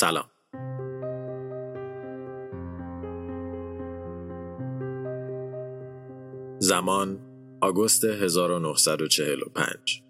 سلام. زمان آگوست 1945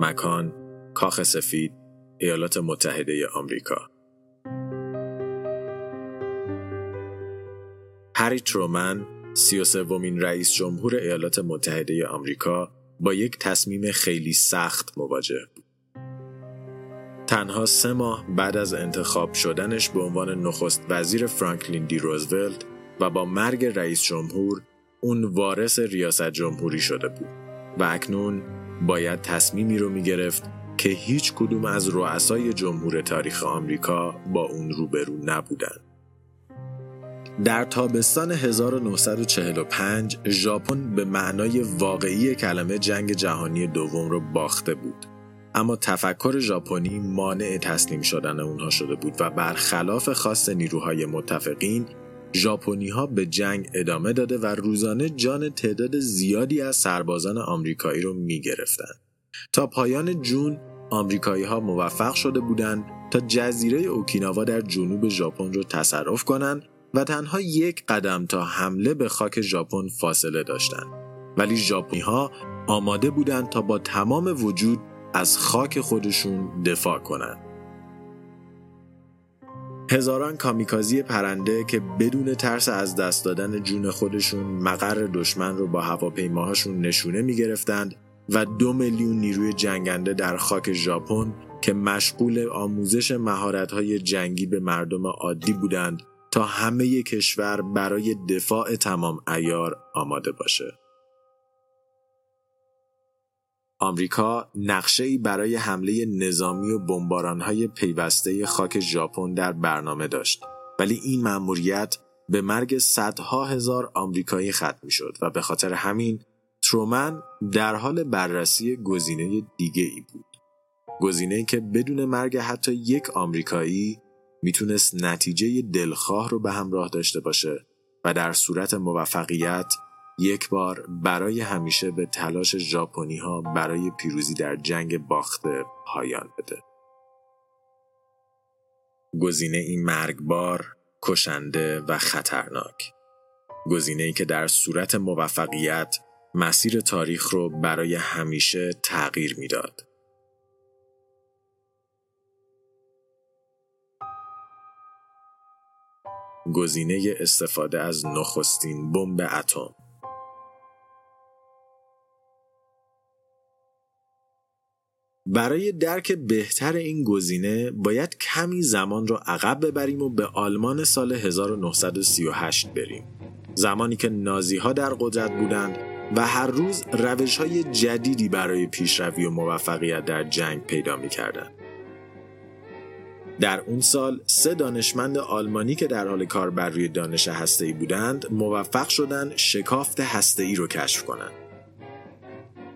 مکان کاخ سفید ایالات متحده آمریکا. هری ترومن سی و رئیس جمهور ایالات متحده آمریکا با یک تصمیم خیلی سخت مواجه بود. تنها سه ماه بعد از انتخاب شدنش به عنوان نخست وزیر فرانکلین دی روزولت و با مرگ رئیس جمهور اون وارث ریاست جمهوری شده بود و اکنون باید تصمیمی رو می گرفت که هیچ کدوم از رؤسای جمهور تاریخ آمریکا با اون روبرو نبودند. در تابستان 1945 ژاپن به معنای واقعی کلمه جنگ جهانی دوم را باخته بود. اما تفکر ژاپنی مانع تسلیم شدن اونها شده بود و برخلاف خواست نیروهای متفقین ژاپنی ها به جنگ ادامه داده و روزانه جان تعداد زیادی از سربازان آمریکایی رو می گرفتن. تا پایان جون آمریکایی ها موفق شده بودند تا جزیره اوکیناوا در جنوب ژاپن رو تصرف کنند و تنها یک قدم تا حمله به خاک ژاپن فاصله داشتند. ولی ژاپنی ها آماده بودند تا با تمام وجود از خاک خودشون دفاع کنند. هزاران کامیکازی پرنده که بدون ترس از دست دادن جون خودشون مقر دشمن رو با هواپیماهاشون نشونه می گرفتند و دو میلیون نیروی جنگنده در خاک ژاپن که مشغول آموزش مهارت‌های جنگی به مردم عادی بودند تا همه کشور برای دفاع تمام ایار آماده باشه. آمریکا نقشه برای حمله نظامی و بمبارانهای پیوسته خاک ژاپن در برنامه داشت ولی این مأموریت به مرگ صدها هزار آمریکایی ختم شد و به خاطر همین ترومن در حال بررسی گزینه دیگه ای بود. گزینه که بدون مرگ حتی یک آمریکایی می‌تونست نتیجه دلخواه رو به همراه داشته باشه و در صورت موفقیت یک بار برای همیشه به تلاش ژاپنی ها برای پیروزی در جنگ باخته پایان بده. گزینه این مرگبار، کشنده و خطرناک. گزینه ای که در صورت موفقیت مسیر تاریخ رو برای همیشه تغییر می‌داد. گزینه استفاده از نخستین بمب اتم برای درک بهتر این گزینه باید کمی زمان را عقب ببریم و به آلمان سال 1938 بریم زمانی که نازی ها در قدرت بودند و هر روز روش های جدیدی برای پیشروی و موفقیت در جنگ پیدا می کردن. در اون سال سه دانشمند آلمانی که در حال کار بر روی دانش هسته‌ای بودند موفق شدند شکافت هسته‌ای رو کشف کنند.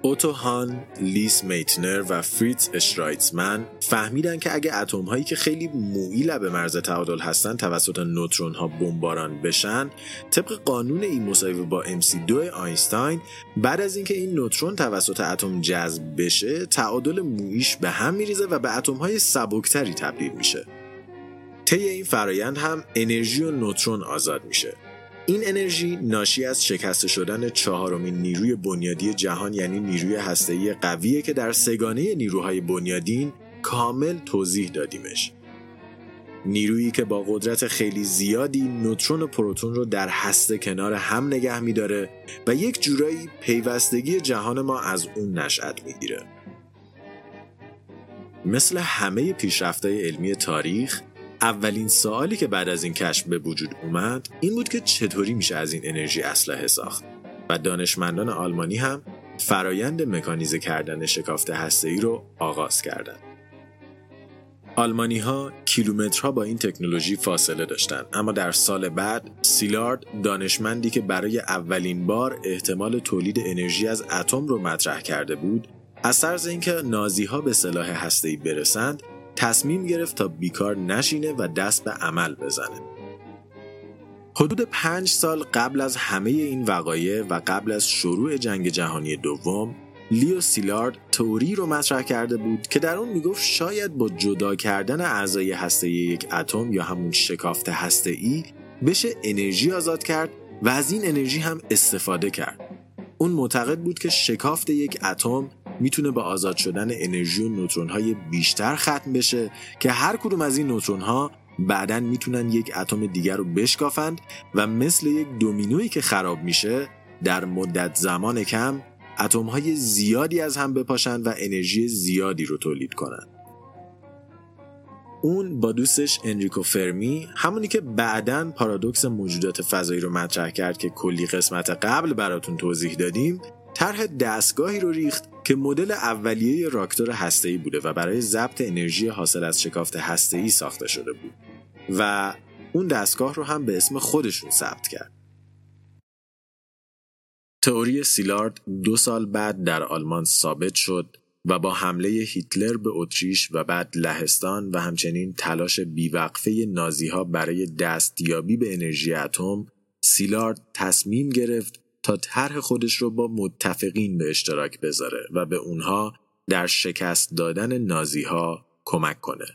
اوتو هان، لیس میتنر و فریتز اشرایتزمن فهمیدن که اگه اتم هایی که خیلی مویی لب مرز تعادل هستن توسط نوترون ها بمباران بشن طبق قانون این مساوی با MC2 آینستاین بعد از اینکه این نوترون توسط اتم جذب بشه تعادل مویش به هم میریزه و به اتم های سبکتری تبدیل میشه. طی این فرایند هم انرژی و نوترون آزاد میشه. این انرژی ناشی از شکسته شدن چهارمین نیروی بنیادی جهان یعنی نیروی هسته‌ای قویه که در سگانه نیروهای بنیادین کامل توضیح دادیمش. نیرویی که با قدرت خیلی زیادی نوترون و پروتون رو در هسته کنار هم نگه میداره و یک جورایی پیوستگی جهان ما از اون نشأت می‌گیره. مثل همه پیشرفت‌های علمی تاریخ اولین سوالی که بعد از این کشف به وجود اومد این بود که چطوری میشه از این انرژی اسلحه ساخت و دانشمندان آلمانی هم فرایند مکانیزه کردن شکافت ای رو آغاز کردند. آلمانی ها کیلومترها با این تکنولوژی فاصله داشتند اما در سال بعد سیلارد دانشمندی که برای اولین بار احتمال تولید انرژی از اتم رو مطرح کرده بود از طرز اینکه نازی ها به سلاح هسته‌ای برسند تصمیم گرفت تا بیکار نشینه و دست به عمل بزنه. حدود پنج سال قبل از همه این وقایع و قبل از شروع جنگ جهانی دوم لیو سیلارد تئوری رو مطرح کرده بود که در اون می‌گفت شاید با جدا کردن اعضای هسته یک اتم یا همون شکافت هسته ای بشه انرژی آزاد کرد و از این انرژی هم استفاده کرد. اون معتقد بود که شکافت یک اتم می‌تونه با آزاد شدن انرژی و نوترون های بیشتر ختم بشه که هر کدوم از این نوترون ها بعدا می‌تونن یک اتم دیگر رو بشکافند و مثل یک دومینویی که خراب میشه در مدت زمان کم اتم های زیادی از هم بپاشند و انرژی زیادی رو تولید کنند. اون با دوستش انریکو فرمی همونی که بعدا پارادوکس موجودات فضایی رو مطرح کرد که کلی قسمت قبل براتون توضیح دادیم طرح دستگاهی رو ریخت که مدل اولیه راکتور هسته‌ای بوده و برای ضبط انرژی حاصل از شکافت هسته‌ای ساخته شده بود و اون دستگاه رو هم به اسم خودشون ثبت کرد. تئوری سیلارد دو سال بعد در آلمان ثابت شد و با حمله هیتلر به اتریش و بعد لهستان و همچنین تلاش بیوقفه نازی ها برای دستیابی به انرژی اتم سیلارد تصمیم گرفت تا طرح خودش رو با متفقین به اشتراک بذاره و به اونها در شکست دادن نازی ها کمک کنه.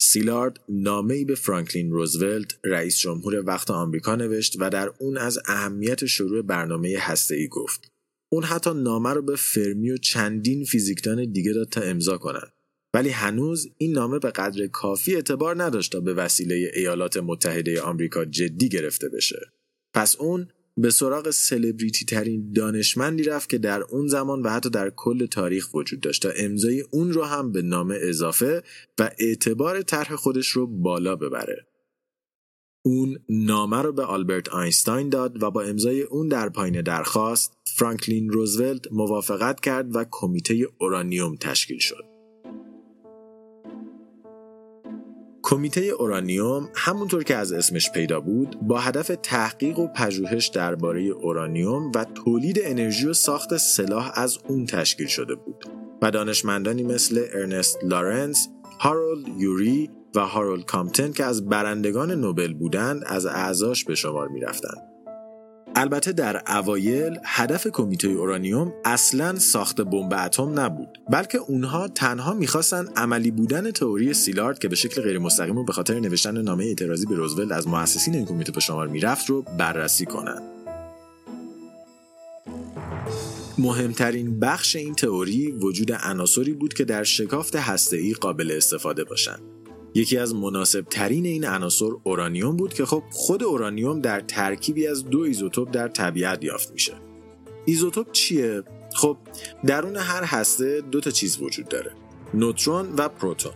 سیلارد نامه‌ای به فرانکلین روزولت رئیس جمهور وقت آمریکا نوشت و در اون از اهمیت شروع برنامه هسته‌ای گفت. اون حتی نامه رو به فرمی و چندین فیزیکدان دیگه داد تا امضا کنند. ولی هنوز این نامه به قدر کافی اعتبار نداشت تا به وسیله ایالات متحده آمریکا جدی گرفته بشه. پس اون به سراغ سلبریتی ترین دانشمندی رفت که در اون زمان و حتی در کل تاریخ وجود داشت تا امضای اون رو هم به نام اضافه و اعتبار طرح خودش رو بالا ببره. اون نامه رو به آلبرت آینستاین داد و با امضای اون در پایین درخواست فرانکلین روزولت موافقت کرد و کمیته اورانیوم تشکیل شد. کمیته اورانیوم همونطور که از اسمش پیدا بود با هدف تحقیق و پژوهش درباره اورانیوم و تولید انرژی و ساخت سلاح از اون تشکیل شده بود و دانشمندانی مثل ارنست لارنس، هارولد یوری و هارولد کامپتن که از برندگان نوبل بودند از اعضاش به شمار می‌رفتند. البته در اوایل هدف کمیته اورانیوم اصلا ساخت بمب اتم نبود بلکه اونها تنها می‌خواستن عملی بودن تئوری سیلارد که به شکل غیر مستقیم و به خاطر نوشتن نامه اعتراضی به روزولت از مؤسسین این کمیته به شمار می‌رفت رو بررسی کنند مهمترین بخش این تئوری وجود عناصری بود که در شکافت هسته‌ای قابل استفاده باشند یکی از مناسب ترین این عناصر اورانیوم بود که خب خود اورانیوم در ترکیبی از دو ایزوتوپ در طبیعت یافت میشه. ایزوتوپ چیه؟ خب درون هر هسته دو تا چیز وجود داره نوترون و پروتون.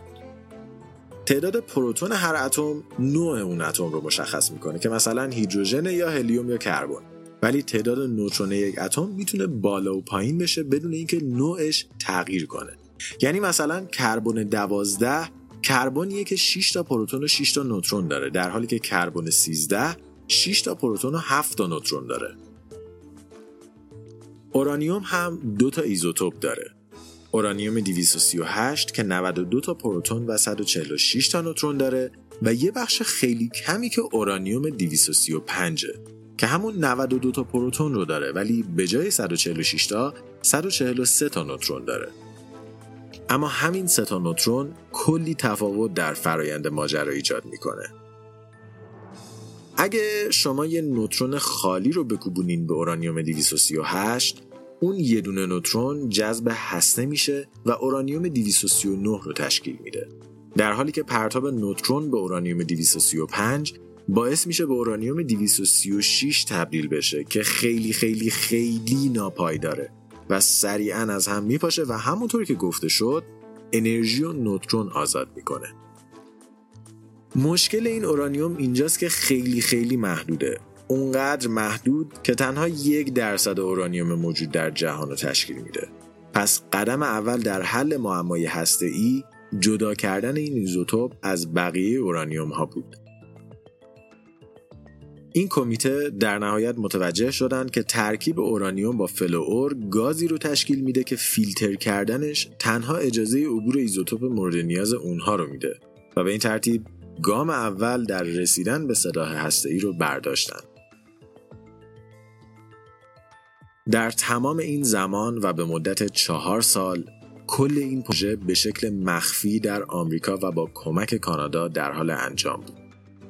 تعداد پروتون هر اتم نوع اون اتم رو مشخص می‌کنه که مثلا هیدروژن یا هلیوم یا کربن. ولی تعداد نوترون یک اتم می‌تونه بالا و پایین بشه بدون اینکه نوعش تغییر کنه. یعنی مثلا کربن دوازده کربنیه که 6 تا پروتون و 6 تا نوترون داره در حالی که کربن 13 6 تا پروتون و 7 تا نوترون داره. اورانیوم هم دو تا ایزوتوپ داره. اورانیوم 238 که 92 تا پروتون و 146 تا نوترون داره و یه بخش خیلی کمی که اورانیوم 235 که همون 92 تا پروتون رو داره ولی به جای 146 تا 143 تا نوترون داره. اما همین ستا نوترون کلی تفاوت در فرایند ماجرا ایجاد می‌کنه. اگه شما یه نوترون خالی رو بکوبونین به اورانیوم 238 اون یه دونه نوترون جذب هسته میشه و اورانیوم 239 رو تشکیل میده. در حالی که پرتاب نوترون به اورانیوم 235 باعث میشه به اورانیوم 236 تبدیل بشه که خیلی خیلی خیلی ناپایداره و سریعا از هم میپاشه و همونطور که گفته شد انرژی و نوترون آزاد می‌کنه. مشکل این اورانیوم اینجاست که خیلی خیلی محدوده. اونقدر محدود که تنها یک درصد اورانیوم موجود در جهان رو تشکیل میده. پس قدم اول در حل معمای هسته ای جدا کردن این ایزوتوپ از بقیه اورانیوم ها بود. این کمیته در نهایت متوجه شدند که ترکیب اورانیوم با فلوئور گازی رو تشکیل میده که فیلتر کردنش تنها اجازه عبور ایزوتوپ مورد نیاز اونها رو میده و به این ترتیب گام اول در رسیدن به سلاح هسته‌ای رو برداشتن. در تمام این زمان و به مدت چهار سال کل این پروژه به شکل مخفی در آمریکا و با کمک کانادا در حال انجام بود.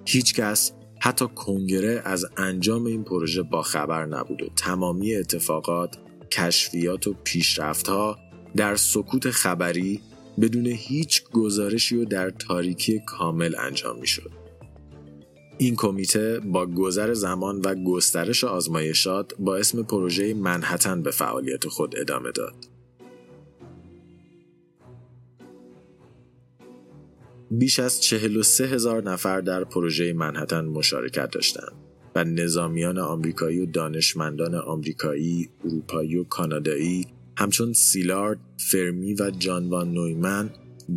هیچکس حتی کنگره از انجام این پروژه با خبر نبود و تمامی اتفاقات، کشفیات و پیشرفتها در سکوت خبری بدون هیچ گزارشی و در تاریکی کامل انجام می شد. این کمیته با گذر زمان و گسترش آزمایشات با اسم پروژه منحتن به فعالیت خود ادامه داد. بیش از 43 هزار نفر در پروژه منحتن مشارکت داشتند و نظامیان آمریکایی و دانشمندان آمریکایی، اروپایی و کانادایی همچون سیلارد، فرمی و جانوان نویمن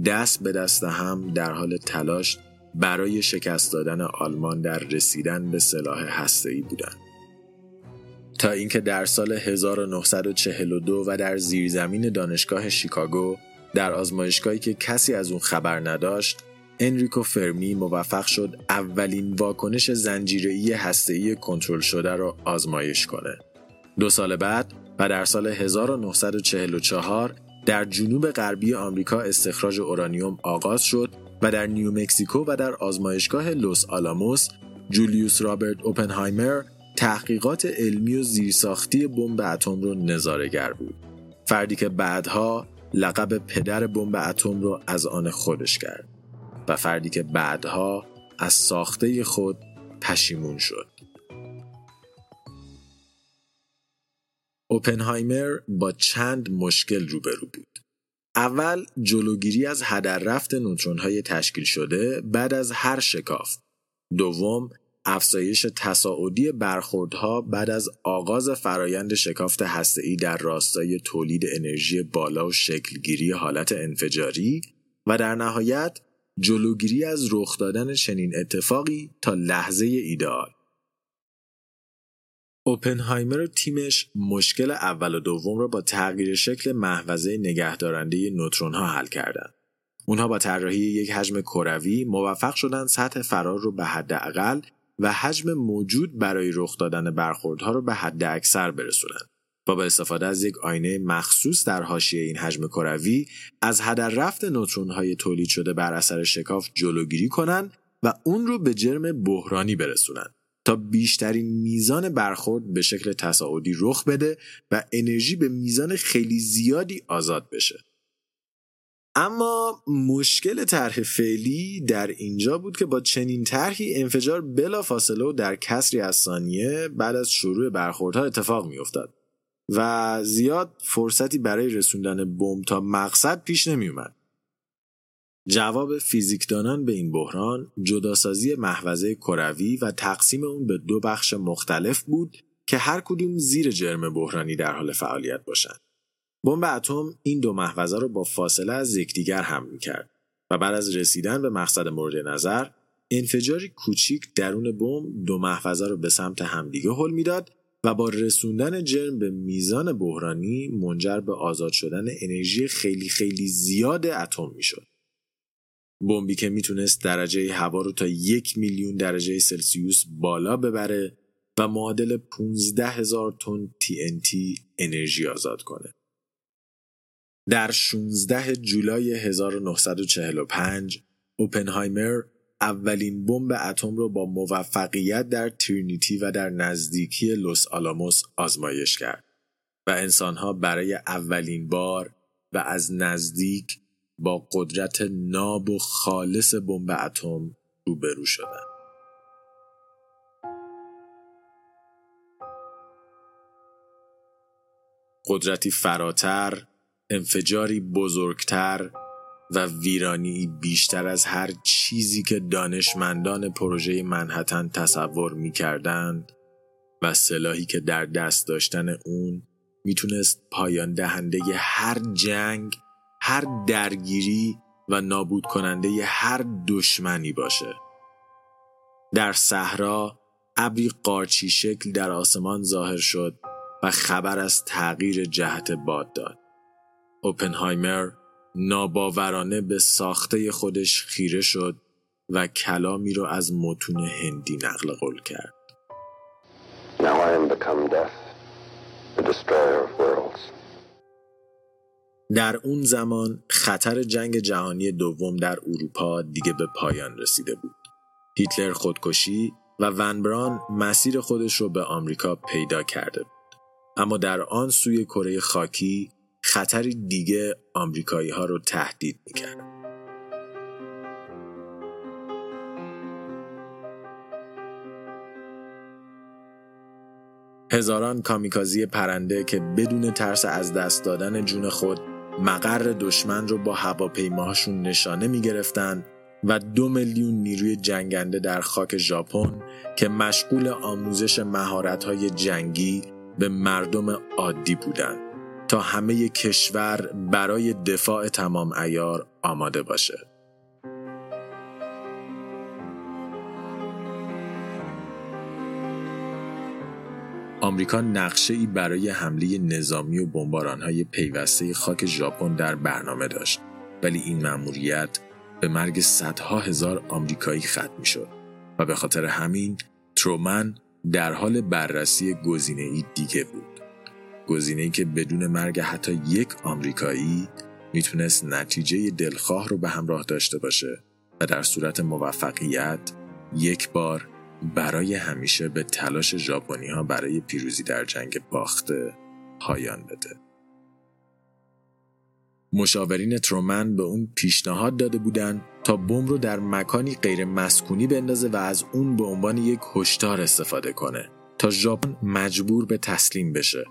دست به دست هم در حال تلاش برای شکست دادن آلمان در رسیدن به سلاح هسته‌ای بودند. تا اینکه در سال 1942 و در زیرزمین دانشگاه شیکاگو در آزمایشگاهی که کسی از اون خبر نداشت انریکو فرمی موفق شد اولین واکنش زنجیره‌ای هسته‌ای کنترل شده را آزمایش کنه. دو سال بعد و در سال 1944 در جنوب غربی آمریکا استخراج اورانیوم آغاز شد و در نیومکسیکو و در آزمایشگاه لوس آلاموس جولیوس رابرت اوپنهایمر تحقیقات علمی و زیرساختی بمب اتم رو نظاره‌گر بود. فردی که بعدها لقب پدر بمب اتم رو از آن خودش کرد و فردی که بعدها از ساخته خود پشیمون شد. اوپنهایمر با چند مشکل روبرو بود. اول جلوگیری از هدر رفت نوترون های تشکیل شده بعد از هر شکاف. دوم افزایش تصاعدی برخوردها بعد از آغاز فرایند شکافت هسته‌ای در راستای تولید انرژی بالا و شکلگیری حالت انفجاری و در نهایت جلوگیری از رخ دادن چنین اتفاقی تا لحظه ایدئال. اوپنهایمر و تیمش مشکل اول و دوم را با تغییر شکل محوزه نگهدارنده نوترون ها حل کردند. اونها با طراحی یک حجم کروی موفق شدند سطح فرار رو به حد اقل و حجم موجود برای رخ دادن برخوردها رو به حد اکثر برسونند. و با استفاده از یک آینه مخصوص در حاشیه این حجم کروی از هدر رفت نوترون های تولید شده بر اثر شکاف جلوگیری کنند و اون رو به جرم بحرانی برسونند. تا بیشترین میزان برخورد به شکل تصاعدی رخ بده و انرژی به میزان خیلی زیادی آزاد بشه. اما مشکل طرح فعلی در اینجا بود که با چنین طرحی انفجار بلا فاصله و در کسری از ثانیه بعد از شروع برخوردها اتفاق میافتاد و زیاد فرصتی برای رسوندن بمب تا مقصد پیش نمی اومد. جواب فیزیکدانان به این بحران جداسازی محوزه کروی و تقسیم اون به دو بخش مختلف بود که هر کدوم زیر جرم بحرانی در حال فعالیت باشند. بمب اتم این دو محوزه رو با فاصله از یکدیگر هم می‌کرد و بعد از رسیدن به مقصد مورد نظر انفجاری کوچیک درون بمب دو محفظه رو به سمت همدیگه حل می‌داد و با رسوندن جرم به میزان بحرانی منجر به آزاد شدن انرژی خیلی خیلی زیاد اتم می‌شد. بمبی که می‌تونست درجه هوا رو تا یک میلیون درجه سلسیوس بالا ببره و معادل 15 هزار تن TNT انرژی آزاد کنه. در 16 جولای 1945 اوپنهایمر اولین بمب اتم را با موفقیت در ترینیتی و در نزدیکی لوس آلاموس آزمایش کرد و انسانها برای اولین بار و از نزدیک با قدرت ناب و خالص بمب اتم روبرو شدند. قدرتی فراتر، انفجاری بزرگتر و ویرانی بیشتر از هر چیزی که دانشمندان پروژه منحتن تصور می کردند و سلاحی که در دست داشتن اون می‌تونست پایان دهنده هر جنگ هر درگیری و نابود کننده هر دشمنی باشه. در صحرا ابری قارچی شکل در آسمان ظاهر شد و خبر از تغییر جهت باد داد. اوپنهایمر ناباورانه به ساخته خودش خیره شد و کلامی رو از متون هندی نقل قول کرد. Now I am become death. در اون زمان خطر جنگ جهانی دوم در اروپا دیگه به پایان رسیده بود. هیتلر خودکشی و ونبران مسیر خودش رو به آمریکا پیدا کرده بود. اما در آن سوی کره خاکی خطری دیگه آمریکایی ها رو تهدید می‌کرد. هزاران کامیکازی پرنده که بدون ترس از دست دادن جون خود مقر دشمن رو با هواپیماهاشون نشانه می گرفتن و دو میلیون نیروی جنگنده در خاک ژاپن که مشغول آموزش مهارت‌های جنگی به مردم عادی بودند تا همه کشور برای دفاع تمام ایار آماده باشه. آمریکا نقشه ای برای حمله نظامی و های پیوسته خاک ژاپن در برنامه داشت ولی این مأموریت به مرگ صدها هزار آمریکایی ختم شد و به خاطر همین ترومن در حال بررسی گزینه ای دیگه بود گزینه ای که بدون مرگ حتی یک آمریکایی می‌تونست نتیجه دلخواه رو به همراه داشته باشه و در صورت موفقیت یک بار برای همیشه به تلاش ژاپنی ها برای پیروزی در جنگ باخته پایان بده. مشاورین ترومن به اون پیشنهاد داده بودند تا بمب رو در مکانی غیر مسکونی بندازه و از اون به عنوان یک هشدار استفاده کنه تا ژاپن مجبور به تسلیم بشه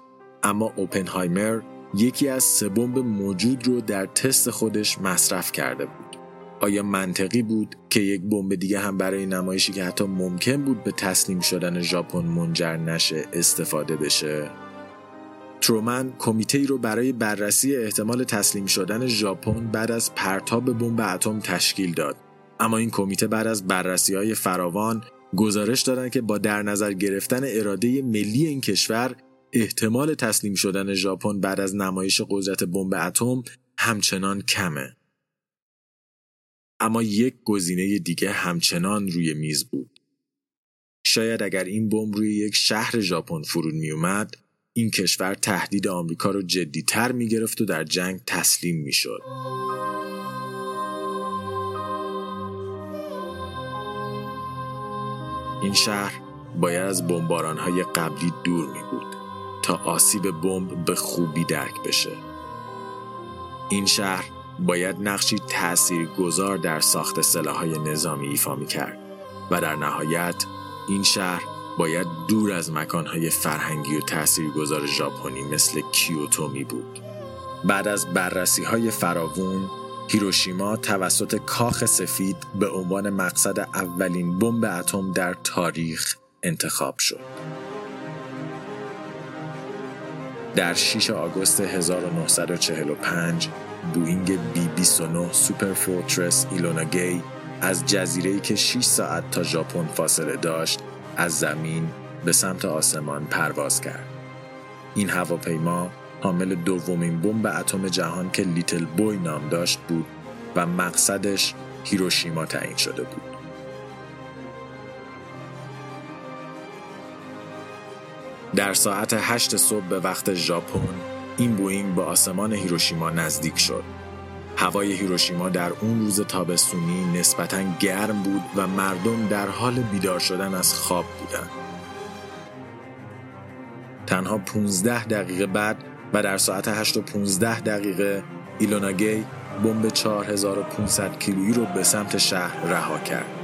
اما اوپنهایمر یکی از سه بمب موجود رو در تست خودش مصرف کرده بود آیا منطقی بود که یک بمب دیگه هم برای نمایشی که حتی ممکن بود به تسلیم شدن ژاپن منجر نشه استفاده بشه؟ ترومن کمیته رو برای بررسی احتمال تسلیم شدن ژاپن بعد از پرتاب بمب اتم تشکیل داد. اما این کمیته بعد از بررسی های فراوان گزارش دادند که با در نظر گرفتن اراده ملی این کشور احتمال تسلیم شدن ژاپن بعد از نمایش قدرت بمب اتم همچنان کمه. اما یک گزینه دیگه همچنان روی میز بود. شاید اگر این بمب روی یک شهر ژاپن فرود می اومد، این کشور تهدید آمریکا رو جدیتر می گرفت و در جنگ تسلیم می شد. این شهر باید از های قبلی دور می بود تا آسیب بمب به خوبی درک بشه. این شهر باید نقشی تأثیر گذار در ساخت سلاحهای نظامی ایفا می کرد و در نهایت این شهر باید دور از مکانهای فرهنگی و تاثیرگذار ژاپنی مثل کیوتو می بود. بعد از بررسی های فراوون هیروشیما توسط کاخ سفید به عنوان مقصد اولین بمب اتم در تاریخ انتخاب شد. در 6 آگوست 1945 بوینگ B 29 Superfortress Enola Gay از جزیره‌ای که 6 ساعت تا ژاپن فاصله داشت از زمین به سمت آسمان پرواز کرد. این هواپیما حامل دومین بمب اتم جهان که Little Boy نام داشت بود و مقصدش هیروشیما تعیین شده بود. در ساعت هشت صبح به وقت ژاپن این بوینگ به آسمان هیروشیما نزدیک شد. هوای هیروشیما در اون روز تابستونی نسبتا گرم بود و مردم در حال بیدار شدن از خواب بودند. تنها 15 دقیقه بعد و در ساعت 8 و 15 دقیقه ایلوناگی بمب 4500 کیلویی رو به سمت شهر رها کرد.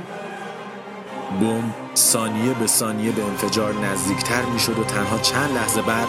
بمب ثانیه به ثانیه به انفجار نزدیکتر می‌شد و تنها چند لحظه بعد